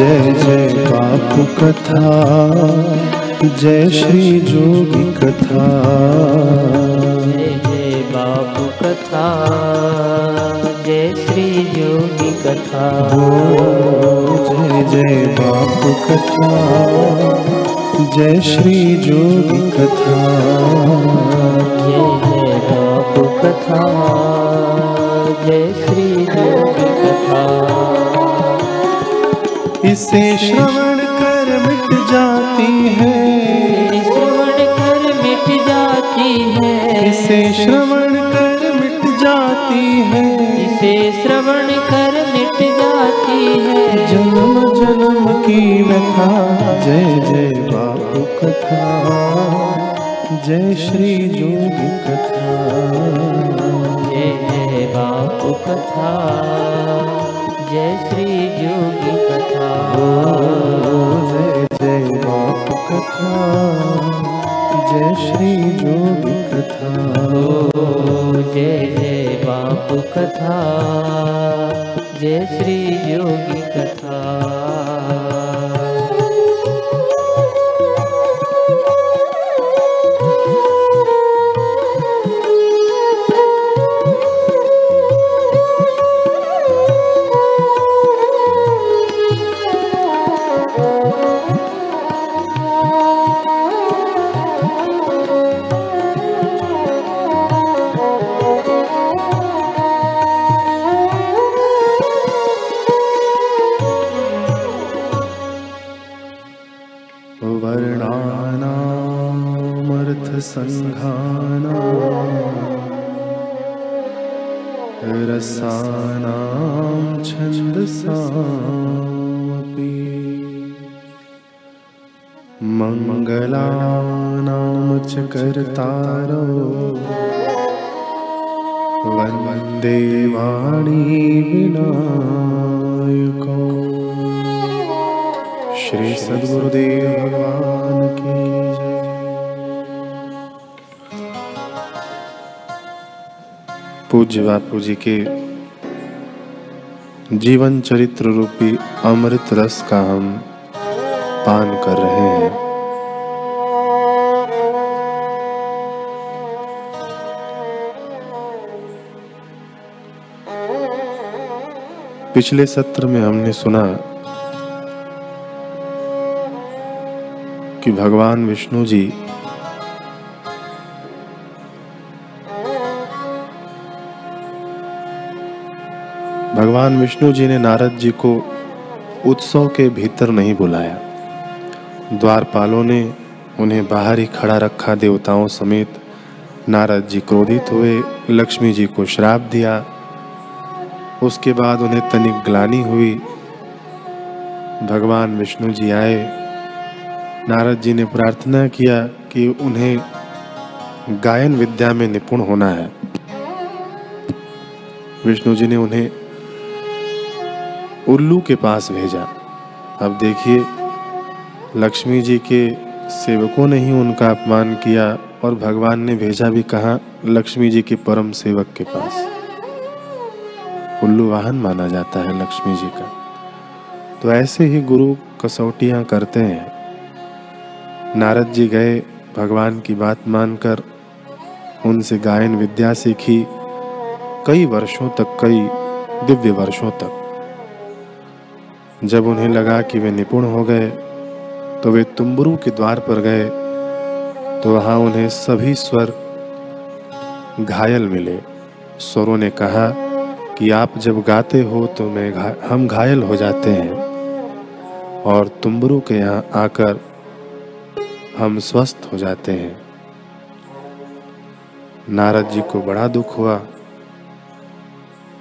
बापू कथा जय श्री जोगी कथा। जय जय बापू कथा जय श्री योगी कथा। जय जय बापू कथा जय श्री जोगी कथा। इसे श्रवण कर मिट जाती है। श्रवण कर मिट जाती है। इसे श्रवण कर मिट जाती है। इसे श्रवण कर मिट जाती है। जन्म जन्म की व्यथा जय जय बापू कथा जय श्री जोगी कथा। जय जय बापू कथा। जय श्री योगी कथा। जय जय बापू कथा जय श्री जोगी कथा। ओ जय जय बापू कथा। जय श्री योगी कथा पूज्य बापू जी के जीवन चरित्र रूपी अमृत रस का हम पान कर रहे हैं। पिछले सत्र में हमने सुना कि भगवान विष्णु जी भगवान विष्णु जी ने नारद जी को उत्सव के भीतर नहीं बुलाया। द्वारपालों ने उन्हें बाहर ही खड़ा रखा, देवताओं समेत नारद जी क्रोधित हुए, लक्ष्मी जी को श्राप दिया। उसके बाद उन्हें तनिक ग्लानी हुई। भगवान विष्णु जी आए। नारद जी ने प्रार्थना किया कि उन्हें गायन विद्या में निपुण होना है। विष्णु जी ने उन्हें उल्लू के पास भेजा। अब देखिए, लक्ष्मी जी के सेवकों ने ही उनका अपमान किया और भगवान ने भेजा भी कहा लक्ष्मी जी के परम सेवक के पास। उल्लू वाहन माना जाता है लक्ष्मी जी का। तो ऐसे ही गुरु कसौटियाँ करते हैं। नारद जी गए, भगवान की बात मानकर, उनसे गायन विद्या सीखी। कई वर्षों तक, कई दिव्य वर्षों तक। जब उन्हें लगा कि वे निपुण हो गए तो वे तुम्बरू के द्वार पर गए तो वहाँ उन्हें सभी स्वर घायल मिले। स्वरों ने कहा कि आप जब गाते हो तो मैं हम घायल हो जाते हैं, और तुम्बरू के यहाँ आकर हम स्वस्थ हो जाते हैं। नारद जी को बड़ा दुख हुआ।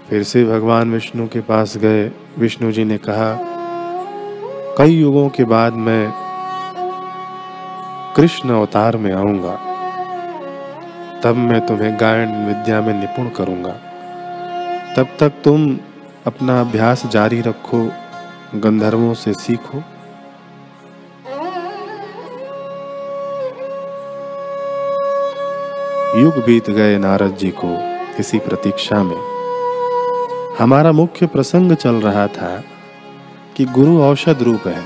फिर से भगवान विष्णु के पास गए। विष्णु जी ने कहा, कई युगों के बाद मैं कृष्ण अवतार में आऊँगा। तब मैं तुम्हें गायन विद्या में निपुण करूँगा। तब तक तुम अपना अभ्यास जारी रखो, गंधर्वों से सीखो। युग बीत गए नारद जी को इसी प्रतीक्षा में। हमारा मुख्य प्रसंग चल रहा था कि गुरु औषध रूप है।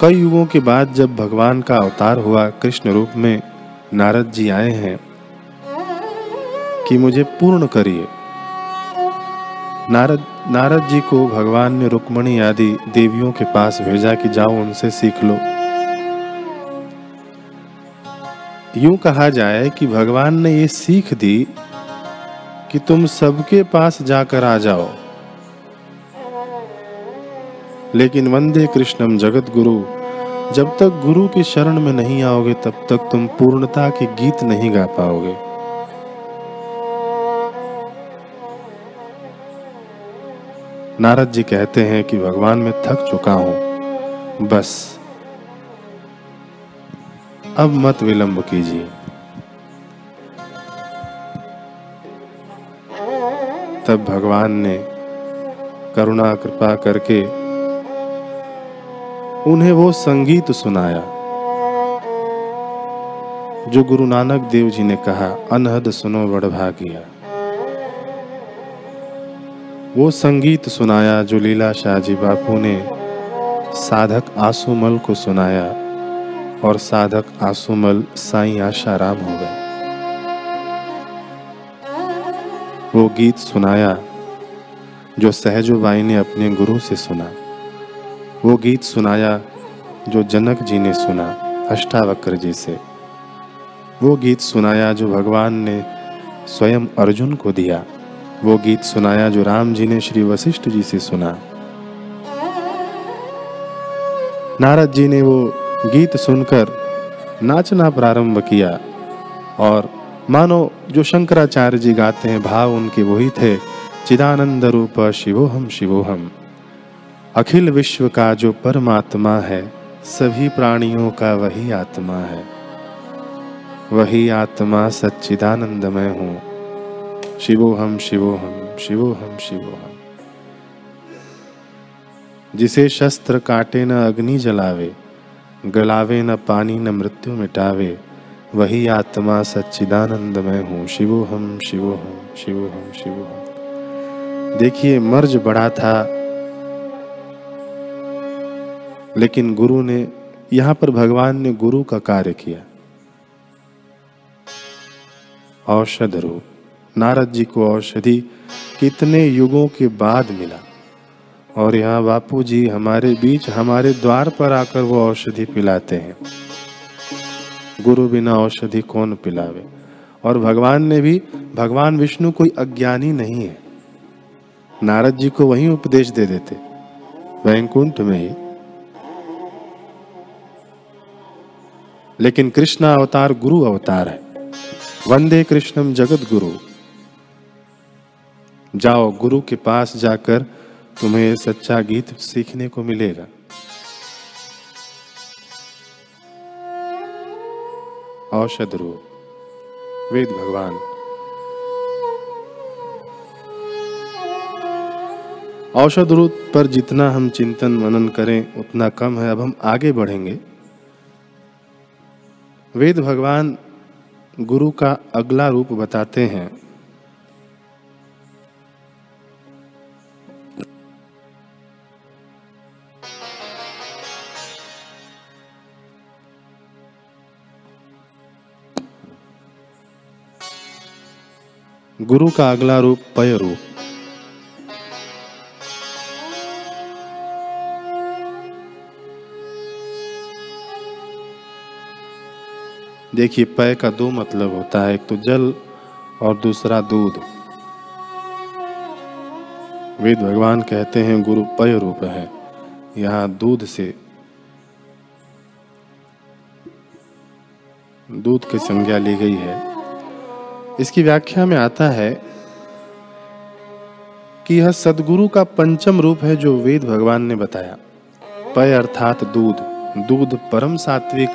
कई युगों के बाद जब भगवान का अवतार हुआ, कृष्ण रूप में नारद जी आए हैं कि मुझे पूर्ण करिए। नारद नारद जी को भगवान ने रुक्मणी आदि देवियों के पास भेजा कि जाओ उनसे सीख लो। यूँ कहा जाए कि भगवान ने ये सीख दी कि तुम सबके पास जाकर आ जाओ। लेकिन वंदे कृष्णम जगत गुरु जब तक गुरु की शरण में नहीं आओगे, तब तक तुम पूर्णता के गीत नहीं गा पाओगे। नारद जी कहते हैं कि भगवान मैं थक चुका हूँ। बस। अब मत विलंब कीजिए। तब भगवान ने करुणा, कृपा करके उन्हें वो संगीत सुनाया, जो गुरु नानक देव जी ने कहा, अनहद सुनो बड़भागिया वो संगीत सुनाया, जो लीला शाहजी बापू ने साधक आंसूमल को सुनाया और साधक आंसूमल साईं आशाराम हो गए। वो गीत सुनाया, जो सहजोबाई ने अपने गुरु से सुना। वो गीत सुनाया, जो जनक जी ने सुना, अष्टावक्र जी से। वो गीत सुनाया, जो भगवान ने स्वयं अर्जुन को दिया। वो गीत सुनाया, जो राम जी ने श्री वशिष्ठ जी से सुना। नारद जी ने वो गीत सुनकर नाचना प्रारंभ किया। और मानो जो शंकराचार्य जी गाते हैं, भाव उनके वही थे, चिदानंद रूप शिवोहम शिवोहम। अखिल विश्व का जो परमात्मा है, सभी प्राणियों का वही आत्मा है। वही आत्मा सच्चिदानंदमय हूँ। शिवोहम शिवोहम शिवोहम शिवोहम। जिसे शस्त्र काटे न अग्नि जलावे गलावे न पानी न मृत्यु मिटावे, वही आत्मा सच्चिदानंदमय हूँ। शिवो हम शिवो हम शिवो हम शिवोहम शिवोहम। देखिए, मर्ज बड़ा था, लेकिन गुरु ने, यहाँ पर भगवान ने गुरु का कार्य किया। औषध रूप नारद जी को औषधि कितने युगों के बाद मिला। और यहाँ बापू जी हमारे बीच, हमारे द्वार पर आकर वो औषधि पिलाते हैं। गुरु बिना औषधि कौन पिलावे? और भगवान ने भी, भगवान विष्णु कोई अज्ञानी नहीं है। नारद जी को वही उपदेश दे देते, वैकुंठ में ही। लेकिन कृष्ण अवतार गुरु अवतार है। वंदे कृष्णम जगत गुरु जाओ गुरु के पास जाकर तुम्हें सच्चा गीत सीखने को मिलेगा। औषध रूप, वेद भगवान। औषध रूप पर जितना हम चिंतन मनन करें, उतना कम है। अब हम आगे बढ़ेंगे। वेद भगवान गुरु का अगला रूप बताते हैं। गुरु का अगला रूप पय रूप देखिए, पय का दो मतलब होता है, एक तो जल और दूसरा दूध। वेद भगवान कहते हैं, गुरु पय रूप है। यहाँ दूध से, दूध की संज्ञा ली गई है। इसकी व्याख्या में आता है कि यह सदगुरु का पंचम रूप है जो वेद भगवान ने बताया। पय अर्थात दूध। दूध परम सात्विक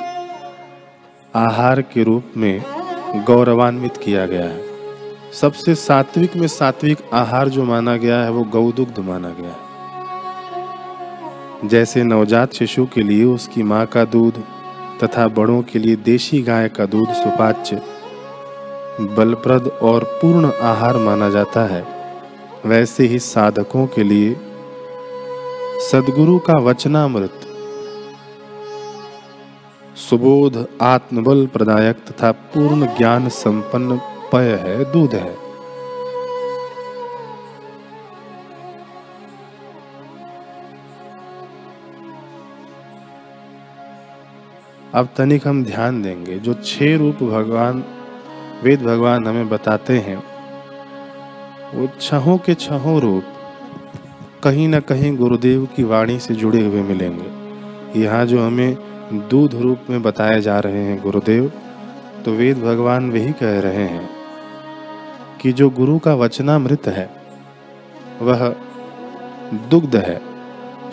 आहार के रूप में गौरवान्वित किया गया है। सबसे सात्विक में सात्विक आहार जो माना गया है, वो गौदुग्ध माना गया है। जैसे नवजात शिशु के लिए उसकी माँ का दूध तथा बड़ों के लिए देशी गाय का दूध सुपाच्य बलप्रद और पूर्ण आहार माना जाता है। वैसे ही साधकों के लिए सदगुरु का वचनामृत सुबोध आत्मबल प्रदायक तथा पूर्ण ज्ञान संपन्न पय है, दूध है। अब तनिक हम ध्यान देंगे, जो छह रूप भगवान वेद भगवान हमें बताते हैं। वो छहों के छहों रूप कहीं ना कहीं गुरुदेव की वाणी से जुड़े हुए मिलेंगे। यहाँ जो हमें दूध रूप में बताए जा रहे हैं गुरुदेव तो वेद भगवान वही कह रहे हैं कि जो गुरु का वचनामृत है, वह दुग्ध है।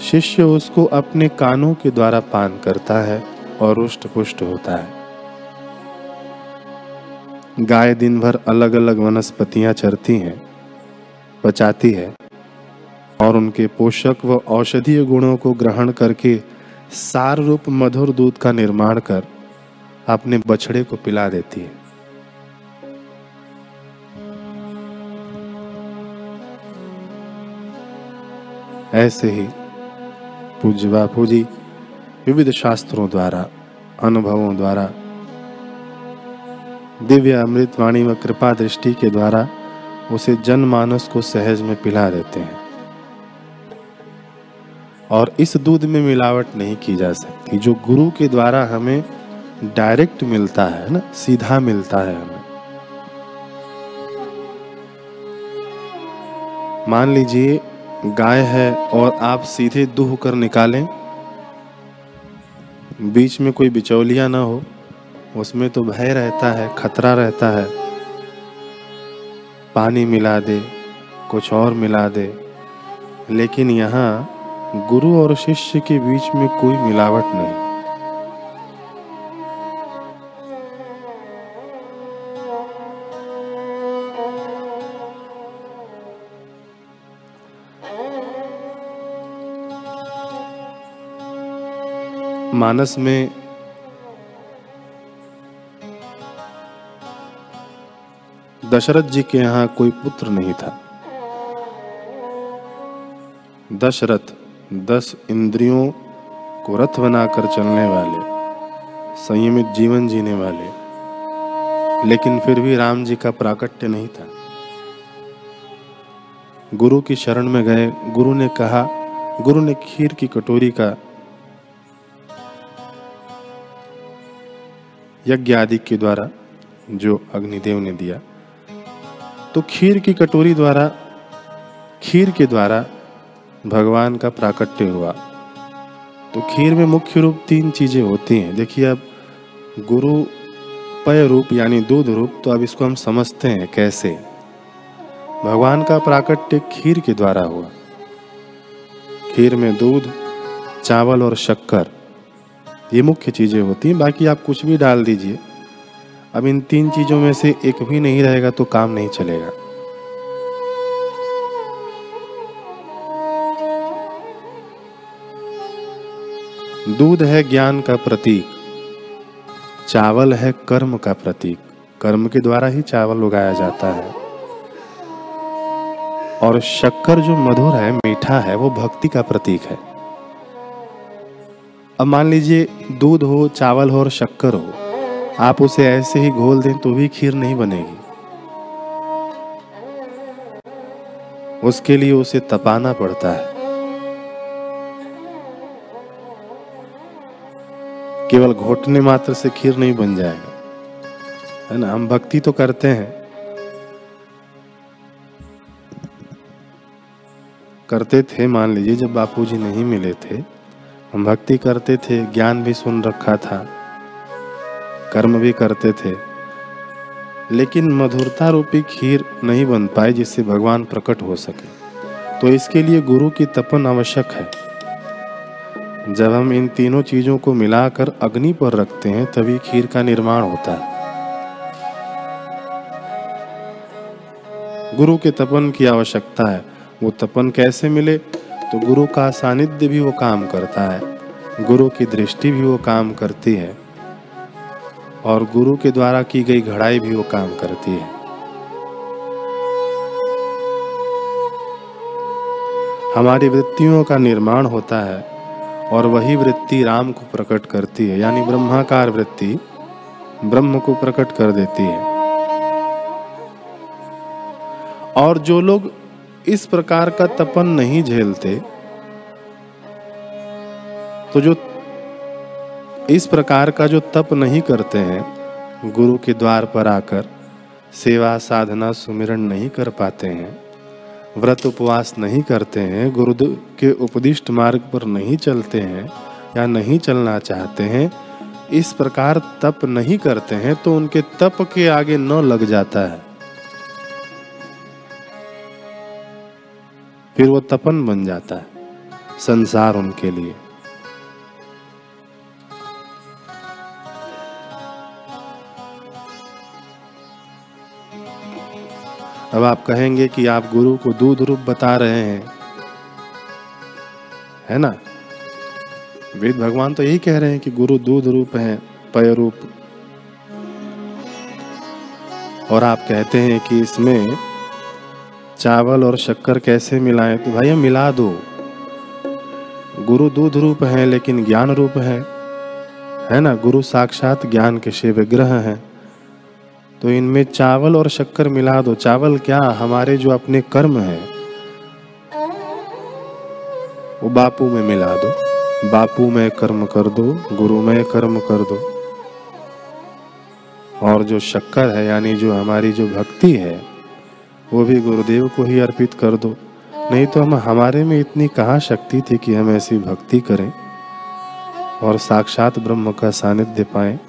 शिष्य उसको अपने कानों के द्वारा पान करता है और रुष्ट पुष्ट होता है। गाय दिन भर अलग अलग वनस्पतियाँ चरती हैं, पचाती है, और उनके पोषक व औषधीय गुणों को ग्रहण करके सार रूप मधुर दूध का निर्माण कर अपने बछड़े को पिला देती है। ऐसे ही पूज्य बापू जी विविध शास्त्रों द्वारा, अनुभवों द्वारा दिव्य अमृत वाणी व कृपा दृष्टि के द्वारा उसे जनमानस को सहज में पिला देते हैं। और इस दूध में मिलावट नहीं की जा सकती, जो गुरु के द्वारा हमें डायरेक्ट मिलता है ना? सीधा मिलता है हमें। मान लीजिए, गाय है और आप सीधे दूह कर निकालें, बीच में कोई बिचौलिया ना हो उसमें तो भय रहता है, खतरा रहता है। पानी मिला दे, कुछ और मिला दे। लेकिन यहाँ गुरु और शिष्य के बीच में कोई मिलावट नहीं। मानस में दशरथ जी के यहाँ कोई पुत्र नहीं था। दशरथ दस इंद्रियों को रथ बनाकर चलने वाले, संयमित जीवन जीने वाले, लेकिन फिर भी राम जी का प्राकट्य नहीं था। गुरु की शरण में गए, गुरु ने कहा, गुरु ने खीर की कटोरी का यज्ञ आदि के द्वारा जो अग्निदेव ने दिया तो खीर की कटोरी द्वारा, खीर के द्वारा भगवान का प्राकट्य हुआ। तो खीर में मुख्य रूप तीन चीज़ें होती हैं। देखिए अब गुरु पय रूप यानी दूध रूप तो अब इसको हम समझते हैं कैसे। भगवान का प्राकट्य खीर के द्वारा हुआ। खीर में दूध, चावल और शक्कर, ये मुख्य चीज़ें होती हैं। बाकी आप कुछ भी डाल दीजिए। अब इन तीन चीज़ों में से एक भी नहीं रहेगा तो काम नहीं चलेगा। दूध है ज्ञान का प्रतीक, चावल है कर्म का प्रतीक। कर्म के द्वारा ही चावल उगाया जाता है। और शक्कर जो मधुर है, मीठा है, वो भक्ति का प्रतीक है। अब मान लीजिए दूध हो, चावल हो और शक्कर हो। आप उसे ऐसे ही घोल दें तो भी खीर नहीं बनेगी। उसके लिए उसे तपाना पड़ता है। केवल घोटने मात्र से खीर नहीं बन जाएगा। है ना? हम भक्ति तो करते हैं। करते थे, मान लीजिए, जब बापूजी नहीं मिले थे, हम भक्ति करते थे, ज्ञान भी सुन रखा था। कर्म भी करते थे। लेकिन मधुरता रूपी खीर नहीं बन पाए जिससे भगवान प्रकट हो सके। तो इसके लिए गुरु की तपन आवश्यक है। जब हम इन तीनों चीज़ों को मिलाकर अग्नि पर रखते हैं, तभी खीर का निर्माण होता है। गुरु के तपन की आवश्यकता है। वो तपन कैसे मिले? तो गुरु का सानिध्य भी वो काम करता है। गुरु की दृष्टि भी वो काम करती है। और गुरु के द्वारा की गई घड़ाई भी वो काम करती है। हमारी वृत्तियों का निर्माण होता है और वही वृत्ति राम को प्रकट करती है, यानी ब्रह्माकार वृत्ति ब्रह्म को प्रकट कर देती है। और जो लोग इस प्रकार का तपन नहीं झेलते तो जो इस प्रकार का जो तप नहीं करते हैं, गुरु के द्वार पर आकर सेवा साधना सुमिरन नहीं कर पाते हैं, व्रत उपवास नहीं करते हैं गुरु के उपदिष्ट मार्ग पर नहीं चलते हैं या नहीं चलना चाहते हैं, इस प्रकार तप नहीं करते हैं तो उनके तप के आगे न लग जाता है। फिर वो तपन बन जाता है, संसार उनके लिए। अब आप कहेंगे कि आप गुरु को दूध रूप बता रहे हैं। है ना? वेद भगवान तो यही कह रहे हैं कि गुरु दूध रूप है, पय रूप। और आप कहते हैं कि इसमें चावल और शक्कर कैसे मिलाएँ? तो भाई मिला दो। गुरु दूध रूप है, लेकिन ज्ञान रूप है। है ना? गुरु साक्षात ज्ञान के शिव ग्रह हैं। तो इनमें चावल और शक्कर मिला दो। चावल क्या? हमारे जो अपने कर्म है, वो बापू में मिला दो। बापू में कर्म कर दो, गुरु में कर्म कर दो। और जो शक्कर है, यानी जो हमारी जो भक्ति है, वो भी गुरुदेव को ही अर्पित कर दो। नहीं तो हम हमारे में इतनी कहाँ शक्ति थी कि हम ऐसी भक्ति करें और साक्षात ब्रह्म का सानिध्य पाएँ।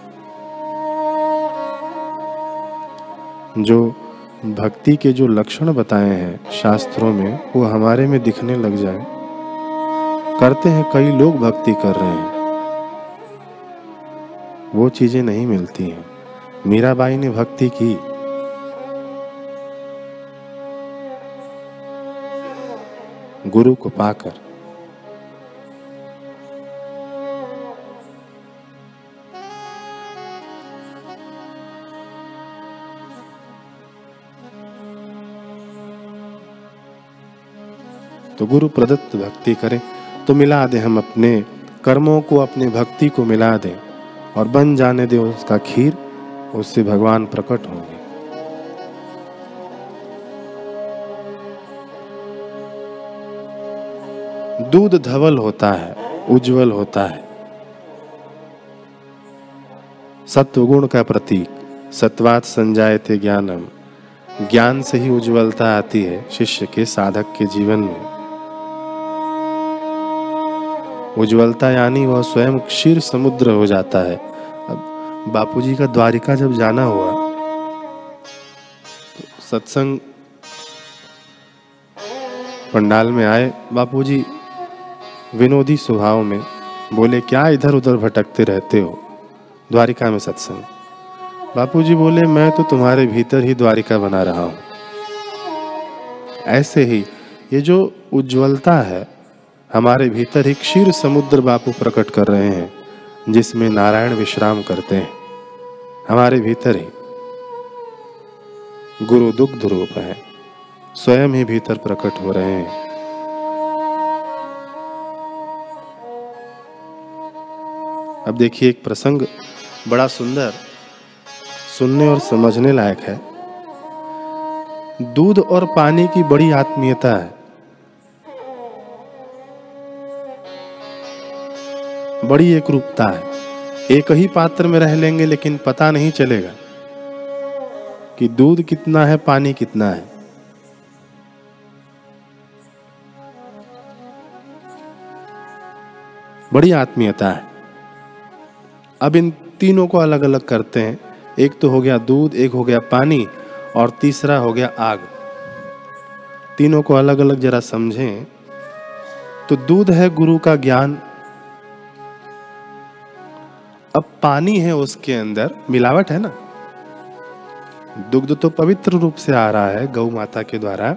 जो भक्ति के जो लक्षण बताए हैं शास्त्रों में, वो हमारे में दिखने लग जाए। करते हैं, कई लोग भक्ति कर रहे हैं। वो चीज़ें नहीं मिलती हैं। मीराबाई ने भक्ति की। गुरु को पाकर। तो गुरु प्रदत्त भक्ति करें तो मिला दे हम अपने कर्मों को, अपने भक्ति को मिला दें और बन जाने दे उसका खीर, उससे भगवान प्रकट होंगे। दूध धवल होता है, उज्जवल होता है। सत्व गुण का प्रतीक, सत्वात संजाय थे ज्ञानम। ज्ञान से ही उज्जवलता आती है शिष्य के साधक के जीवन में। उज्जवलता यानी वह स्वयं क्षीर समुद्र हो जाता है। अब बापूजी का द्वारिका जब जाना हुआ तो सत्संग पंडाल में आए। बापूजी विनोदी स्वभाव में बोले, क्या इधर उधर भटकते रहते हो द्वारिका में सत्संग? बापूजी बोले, मैं तो तुम्हारे भीतर ही द्वारिका बना रहा हूँ। ऐसे ही ये जो उज्जवलता है हमारे भीतर ही क्षीर समुद्र बापू प्रकट कर रहे हैं, जिसमें नारायण विश्राम करते हैं। हमारे भीतर ही गुरु दुग्ध रूप है, स्वयं ही भीतर प्रकट हो रहे हैं। अब देखिए एक प्रसंग बड़ा सुंदर, सुनने और समझने लायक है। दूध और पानी की बड़ी आत्मीयता है। बड़ी एक रूपता है। एक ही पात्र में रह लेंगे, लेकिन पता नहीं चलेगा कि दूध कितना है, पानी कितना है। बड़ी आत्मीयता है। अब इन तीनों को अलग अलग करते हैं। एक तो हो गया दूध, एक हो गया पानी, और तीसरा हो गया आग। तीनों को अलग अलग जरा समझें। तो दूध है गुरु का ज्ञान अब पानी है उसके अंदर। मिलावट है ना? दुग्ध तो पवित्र रूप से आ रहा है गौ माता के द्वारा।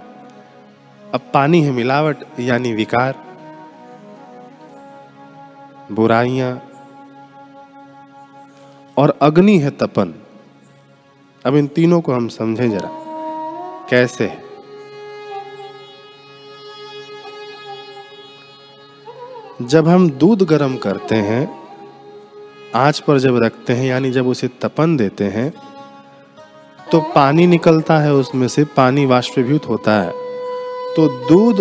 अब पानी है मिलावट, यानी विकार। बुराइयाँ और अग्नि है तपन। अब इन तीनों को हम समझें जरा। कैसे है? जब हम दूध गर्म करते हैं आँच पर जब रखते हैं, यानी जब उसे तपन देते हैं तो पानी निकलता है उसमें से, पानी वाष्पीभूत होता है। तो दूध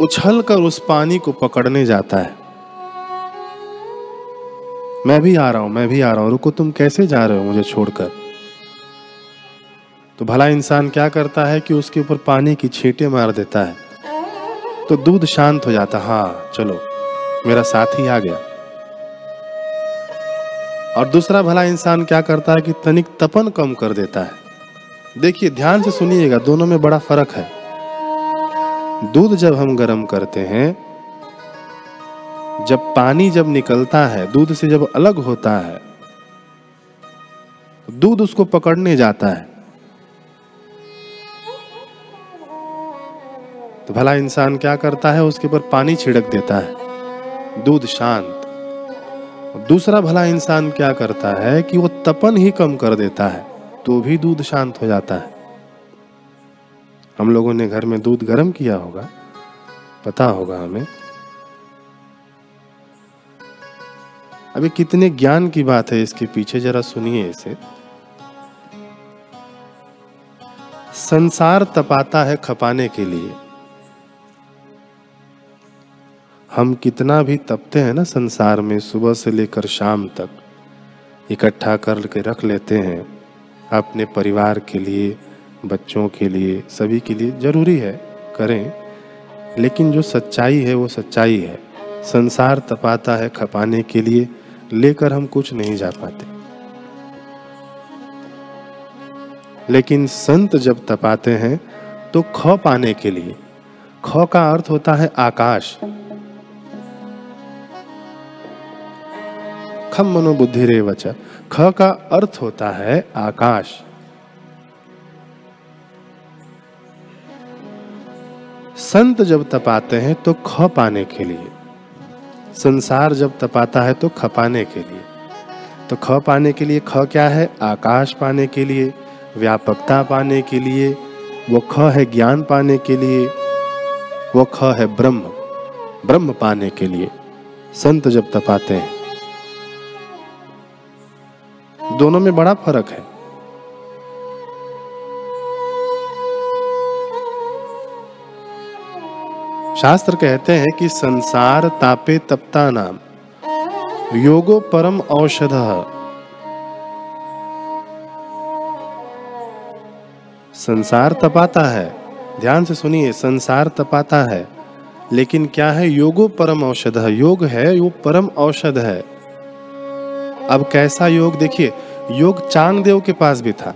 उछल कर उस पानी को पकड़ने जाता है। मैं भी आ रहा हूँ, मैं भी आ रहा हूँ, रुको तुम कैसे जा रहे हो मुझे छोड़कर? तो भला इंसान क्या करता है कि उसके ऊपर पानी की छींटे मार देता है। तो दूध शांत हो जाता हाँ चलो, मेरा साथी आ गया। और दूसरा भला इंसान क्या करता है कि तनिक तपन कम कर देता है? देखिए, ध्यान से सुनिएगा, दोनों में बड़ा फ़र्क है। दूध जब हम गर्म करते हैं, जब पानी जब निकलता है, दूध से जब अलग होता है दूध उसको पकड़ने जाता है। तो भला इंसान क्या करता है, उसके ऊपर पानी छिड़क देता है। दूध शांत दूसरा भला इंसान क्या करता है कि वो तपन ही कम कर देता है तो भी दूध शांत हो जाता है। हम लोगों ने घर में दूध गर्म किया होगा, पता होगा हमें। अभी कितने ज्ञान की बात है इसके पीछे, जरा सुनिए इसे। संसार तपाता है खपाने के लिए। हम कितना भी तपते हैं ना संसार में, सुबह से लेकर शाम तक, इकट्ठा करके रख लेते हैं, अपने परिवार के लिए, बच्चों के लिए, सभी के लिए, ज़रूरी है, करें। लेकिन जो सच्चाई है, वो सच्चाई है। संसार तपाता है खपाने के लिए, लेकर हम कुछ नहीं जा पाते। लेकिन संत जब तपाते हैं तो ख पाने के लिए। ख का अर्थ होता है आकाश। खम मनोबुद्धि रे वचा ख का अर्थ होता है आकाश। संत जब तपाते हैं तो ख पाने के लिए। संसार जब तपाता है तो खपाने के लिए। तो ख पाने के लिए ख क्या है? आकाश पाने के लिए, व्यापकता पाने के लिए, वो ख है ज्ञान पाने के लिए, वो ख है ब्रह्म। ब्रह्म पाने के लिए। संत जब तपाते हैं दोनों में बड़ा फ़र्क है। शास्त्र कहते हैं कि संसार तापे तपता नाम योगो परम औषध। संसार तपाता है। ध्यान से सुनिए, संसार तपाता है। लेकिन क्या है योगो परम औषध? योग है, वो परम औषध है। अब कैसा योग देखिए, योग चांगदेव के पास भी था।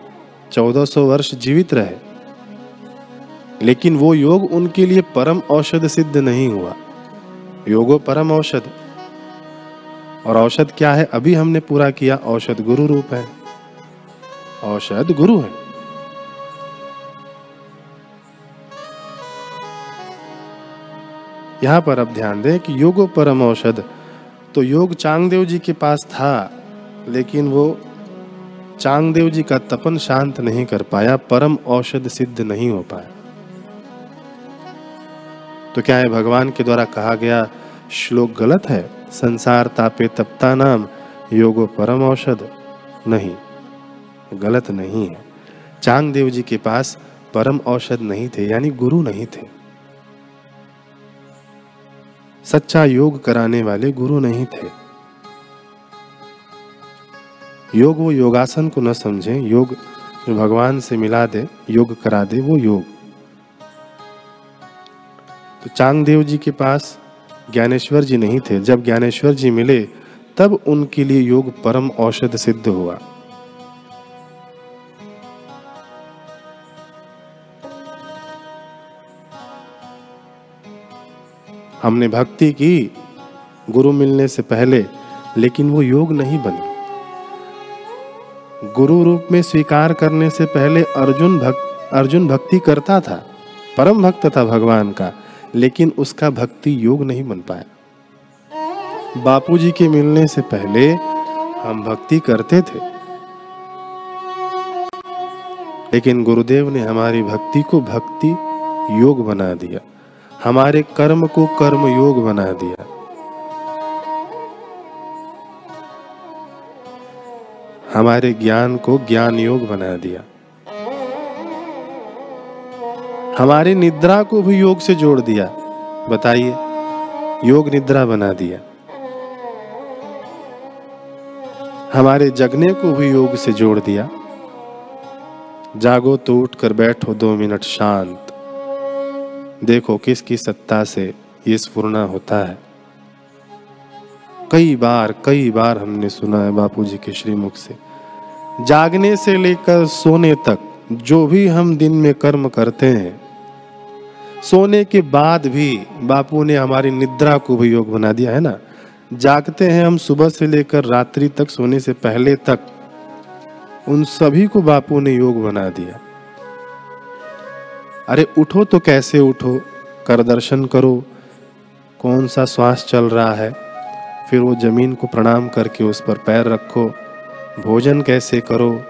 1400 वर्ष जीवित रहे। लेकिन वो योग उनके लिए परम औषध सिद्ध नहीं हुआ। योगो परम औषध। और औषध क्या है, अभी हमने पूरा किया। औषध गुरु रूप है। औषध गुरु है। यहाँ पर अब ध्यान दें कि योगो परम औषध। तो योग चांगदेव जी के पास था। लेकिन वो चांगदेव जी का तपन शांत नहीं कर पाया, परम औषध सिद्ध नहीं हो पाया। तो क्या है भगवान के द्वारा कहा गया श्लोक गलत है? संसार तापे तपता नाम, योगो परम औषध नहीं। गलत नहीं है। चांगदेव जी के पास परम औषध नहीं थे, यानी गुरु नहीं थे। सच्चा योग कराने वाले गुरु नहीं थे। योग वो योगासन को न समझे, योग जो भगवान से मिला दे, योग करा दे, वो योग। तो चांगदेव जी के पास ज्ञानेश्वर जी नहीं थे। जब ज्ञानेश्वर जी मिले, तब उनके लिए योग परम औषध सिद्ध हुआ। हमने भक्ति की, गुरु मिलने से पहले, लेकिन वो योग नहीं बनी। गुरु रूप में स्वीकार करने से पहले अर्जुन भक्त अर्जुन भक्ति करता था, परम भक्त था भगवान का, लेकिन उसका भक्ति योग नहीं बन पाया। बापूजी के मिलने से पहले हम भक्ति करते थे। लेकिन गुरुदेव ने हमारी भक्ति को भक्ति योग बना दिया। हमारे कर्म को कर्म योग बना दिया। हमारे ज्ञान को ज्ञान योग बना दिया। हमारी निद्रा को भी योग से जोड़ दिया। बताइए, योग निद्रा बना दिया। हमारे जगने को भी योग से जोड़ दिया। जागो तो उठ कर बैठो दो मिनट शांत। देखो किसकी सत्ता से ये स्फुरना होता है। कई बार कई बार हमने सुना है बापू जी के श्रीमुख से। जागने से लेकर सोने तक जो भी हम दिन में कर्म करते हैं, सोने के बाद भी बापू ने हमारी निद्रा को भी योग बना दिया, है ना? जागते हैं हम सुबह से लेकर रात्रि तक, सोने से पहले तक, उन सभी को बापू ने योग बना दिया। अरे उठो तो कैसे उठो? कर दर्शन करो। कौन सा श्वास चल रहा है? फिर वो ज़मीन को प्रणाम करके उस पर पैर रखो। भोजन कैसे करो?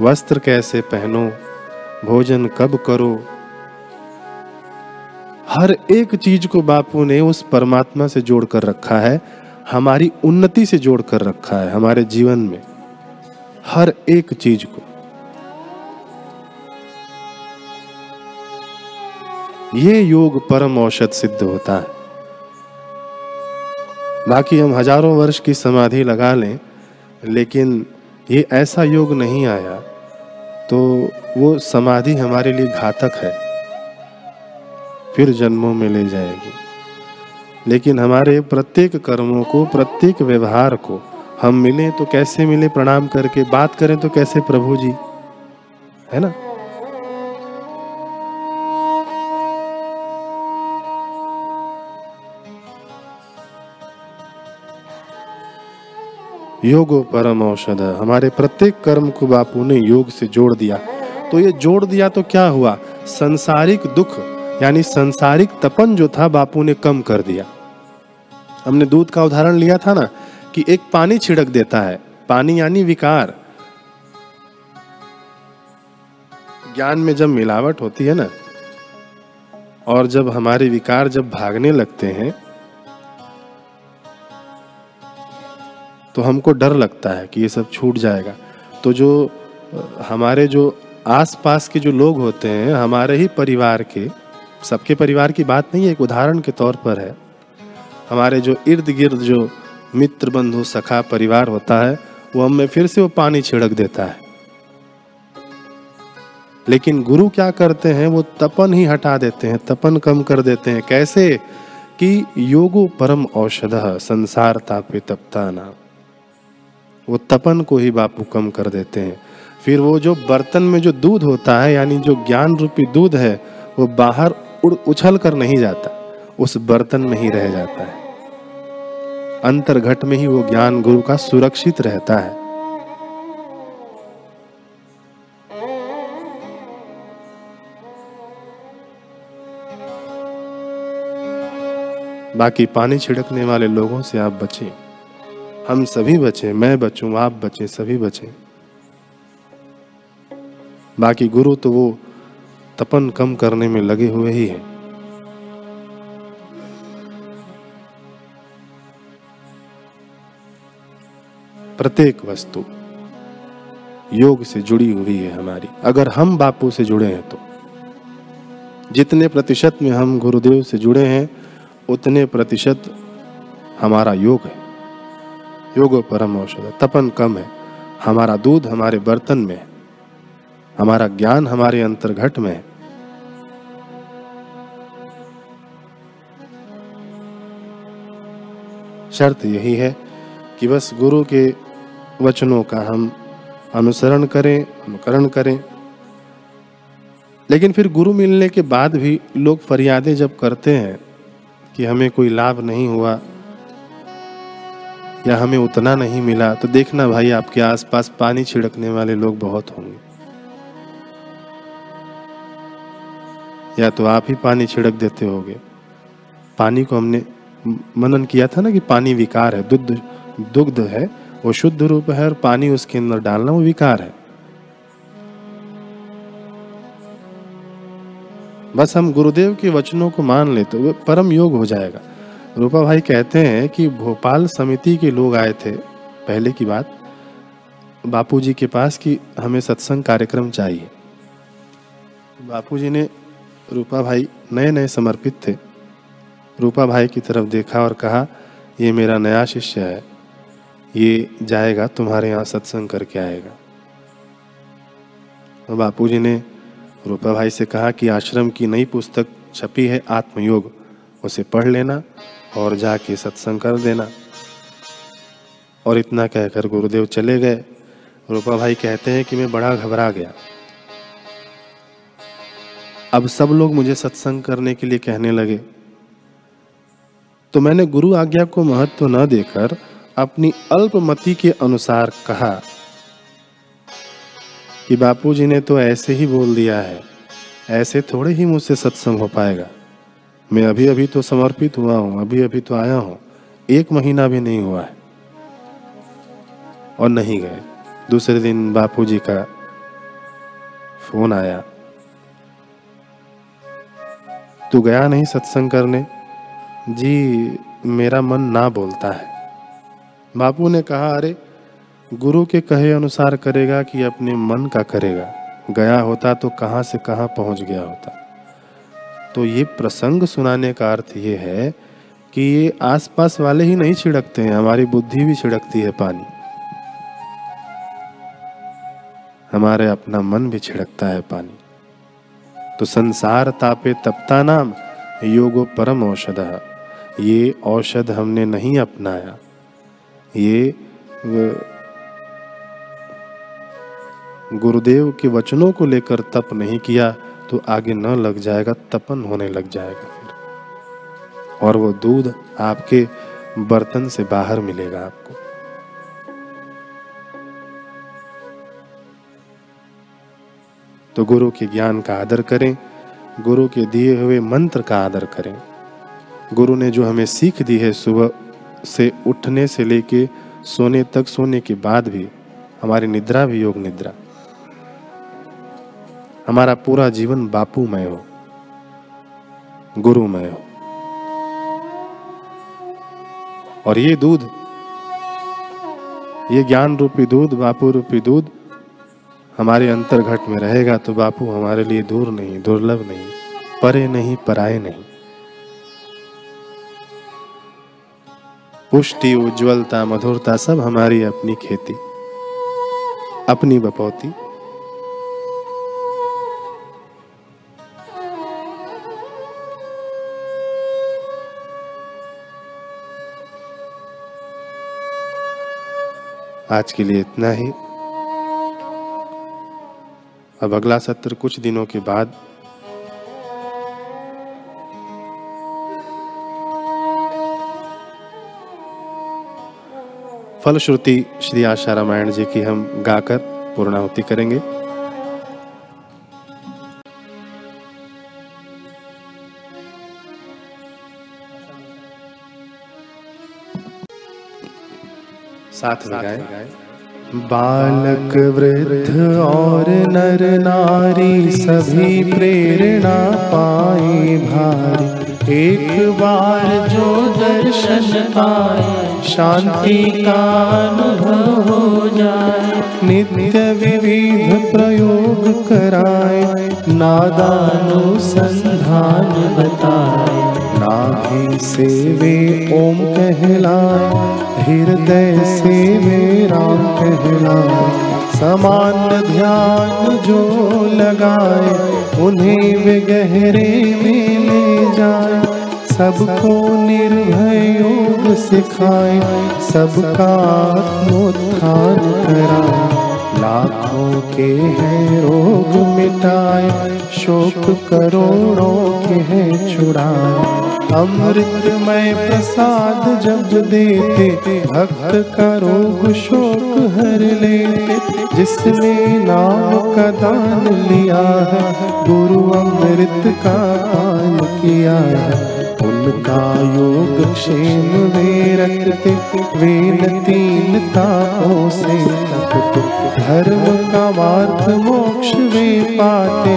वस्त्र कैसे पहनो? भोजन कब करो? हर एक चीज़ को बापू ने उस परमात्मा से जोड़कर रखा है, हमारी उन्नति से जोड़कर रखा है हमारे जीवन में। हर एक चीज़ को। ये योग परम औषध सिद्ध होता है। बाकी हम हज़ारों वर्ष की समाधि लगा लें, लेकिन ये ऐसा योग नहीं आया तो वो समाधि हमारे लिए घातक है। फिर जन्मों में ले जाएगी। लेकिन हमारे प्रत्येक कर्मों को, प्रत्येक व्यवहार को हम मिले तो कैसे मिले? प्रणाम करके, बात करें तो कैसे प्रभु जी? है ना? योगो परम औषध हमारे प्रत्येक कर्म को बापू ने योग से जोड़ दिया। तो ये जोड़ दिया तो क्या हुआ? संसारिक दुख, यानी संसारिक तपन जो था, बापू ने कम कर दिया। हमने दूध का उदाहरण लिया था ना, कि एक पानी छिड़क देता है। पानी यानी विकार। ज्ञान में जब मिलावट होती है ना, और जब हमारे विकार जब भागने लगते हैं तो हमको डर लगता है कि ये सब छूट जाएगा। तो जो हमारे जो आसपास के जो लोग होते हैं, हमारे ही परिवार के, सबके परिवार की बात नहीं है एक उदाहरण के तौर पर है। हमारे जो इर्द गिर्द जो मित्र बंधु, सखा परिवार होता है, वो हमें फिर से वो पानी छिड़क देता है। लेकिन गुरु क्या करते हैं, वो तपन ही हटा देते हैं, तपन कम कर देते हैं। कैसे? कि योगो परम औषध, संसार तापे तपता नाम। वो तपन को ही बापू कम कर देते हैं। फिर वो जो बर्तन में जो दूध होता है, यानी जो ज्ञान रूपी दूध है, वो बाहर उड़, उछल कर नहीं जाता, उस बर्तन में ही रह जाता है। अंतर्घट में ही वो ज्ञान गुरु का सुरक्षित रहता है। बाकी पानी छिड़कने वाले लोगों से आप बचें। हम सभी बचे, मैं बचूं, आप बचे, सभी बचे। बाकी गुरु तो वो तपन कम करने में लगे हुए ही हैं। प्रत्येक वस्तु योग से जुड़ी हुई है हमारी। अगर हम बापू से जुड़े हैं तो। जितने प्रतिशत में हम गुरुदेव से जुड़े हैं, उतने प्रतिशत हमारा योग है। योग परम औषध। तपन कम है। हमारा दूध हमारे बर्तन में है। हमारा ज्ञान हमारे अंतर्घट में है। शर्त यही है कि बस गुरु के वचनों का हम अनुसरण करें, अनुकरण करें। लेकिन फिर गुरु मिलने के बाद भी लोग फरियादें जब करते हैं कि हमें कोई लाभ नहीं हुआ या हमें उतना नहीं मिला तो देखना भाई आपके आसपास पानी छिड़कने वाले लोग बहुत होंगे। या तो आप ही पानी छिड़क देते होगे। पानी को हमने मनन किया था ना कि पानी विकार है, दुग्ध दुग्ध है, वो शुद्ध रूप है और पानी उसके अंदर डालना वो विकार है। बस हम गुरुदेव के वचनों को मान ले तो परम योग हो जाएगा। रूपा भाई कहते हैं कि भोपाल समिति के लोग आए थे, पहले की बात। बापूजी के पास कि हमें सत्संग कार्यक्रम चाहिए। बापूजी ने रूपा भाई नए नए समर्पित थे। रूपा भाई की तरफ़ देखा और कहा, ये मेरा नया शिष्य है। ये जाएगा, तुम्हारे यहाँ सत्संग करके आएगा। तो बापूजी ने रूपा भाई से कहा कि आश्रम की नई पुस्तक छपी है, आत्मयोग। उसे पढ़ लेना। और जाके सत्संग कर देना। और इतना कहकर गुरुदेव चले गए। रूपा भाई कहते हैं कि मैं बड़ा घबरा गया। अब सब लोग मुझे सत्संग करने के लिए कहने लगे। तो मैंने गुरु आज्ञा को महत्व न देकर अपनी अल्पमति के अनुसार कहा कि बापूजी ने तो ऐसे ही बोल दिया है। ऐसे थोड़े ही मुझसे सत्संग हो पाएगा। मैं अभी अभी तो समर्पित हुआ हूँ अभी अभी तो आया हूँ। एक महीना भी नहीं हुआ है। और नहीं गए। दूसरे दिन बापूजी का फ़ोन आया। तू गया नहीं सत्संग करने? जी, मेरा मन ना बोलता है। बापू ने कहा, अरे, गुरु के कहे अनुसार करेगा कि अपने मन का करेगा। गया होता तो कहाँ से कहाँ पहुँच गया होता। तो ये प्रसंग सुनाने का अर्थ ये है कि ये आसपास वाले ही नहीं छिड़कते हैं, हमारी बुद्धि भी छिड़कती है पानी। हमारे अपना मन भी छिड़कता है पानी। तो संसार तापे तपता नाम, योगो परम औषध। ये औषध हमने नहीं अपनाया। ये गुरुदेव के वचनों को लेकर तप नहीं किया तो आगे न लग जाएगा, तपन होने लग जाएगा फिर। और वो दूध आपके बर्तन से बाहर मिलेगा आपको। तो गुरु के ज्ञान का आदर करें, गुरु के दिए हुए मंत्र का आदर करें। गुरु ने जो हमें सीख दी है सुबह से उठने से लेके सोने तक, सोने के बाद भी, हमारी निद्रा भी योग निद्रा। हमारा पूरा जीवन बापूमय हो, गुरुमय हो। और ये दूध, ये ज्ञान रूपी दूध बापू रूपी दूध हमारे अंतर्घट में रहेगा तो बापू हमारे लिए दूर नहीं, दुर्लभ नहीं, परे नहीं पराए नहीं। पुष्टि, उज्जवलता, मधुरता सब हमारी अपनी खेती, अपनी बपौती। आज के लिए इतना ही। अब अगला सत्र कुछ दिनों के बाद। फलश्रुति श्री आशा रामायण जी की हम गाकर पूर्णाहुति करेंगे। साथ में गाएँ। बालक, वृद्ध और नर नारी, सभी प्रेरणा पाए भारी। एक बार जो दर्शन पाए, शांति का अनुभव हो जाए। नित्य विविध प्रयोग कराए, नादानुसंधान बताए। नाभि से वे ओम कहलाए हृदय से मेरा कहना समान ध्यान जो लगाए, उन्हें वे गहरे में ले जाए। सबको निर्भय योग सिखाए, सबका आत्मोत्थान कराए। लाखों के हैं रोग मिटाए, शोक करोड़ों के हैं छुड़ाए। अमृतमय प्रसाद जब देते, भक्त का रोग शोक हर लेते। जिसने नाम का दान लिया है, गुरु अमृत का पान किया है। उनका योग क्षेम वे रखते, वे तीन तापों से तपते धर्म कामार्थ मोक्ष वे पाते,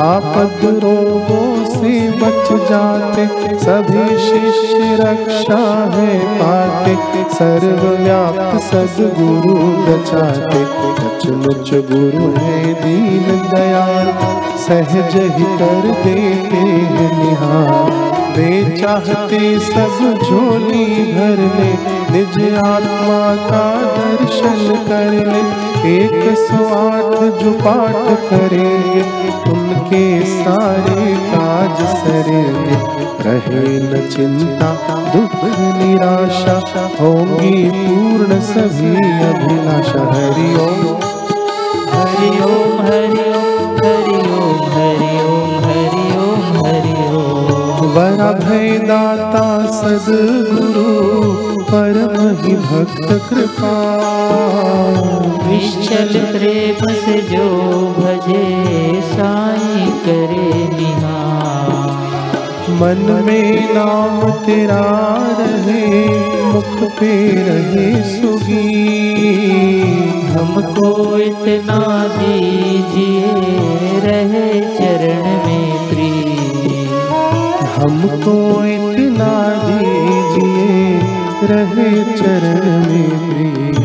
आपद रोगों से बच जाते। सभी शिष्य रक्षा है पाते, सर्वव्याप्त सदगुरु बचाते। सचमुच गुरु है दीन दयाल, सहज ही कर देते हैं निहार वे चाहते सब झोली भर ले, निज आत्मा का दर्शन कर ले, एक सौ आठ जो पाठ करेंगे, उनके सारे काज सरेंगे। रहे न चिंता, दुख निराशा, होंगी पूर्ण सभी अभिलाषा। हरि ओम। हरि ओम हरि ओम हरि ओम हरि ओम, हरि वर भय दाता सदगुरु परम ही भक्त कृपा। निश्चल प्रेम से जो भजे साई करे निहार मन में नाम तेरा रहे मुख पे रहे सुगी। हमको इतना दीजिए रहे हमको इतना दीजिए रहे चरण में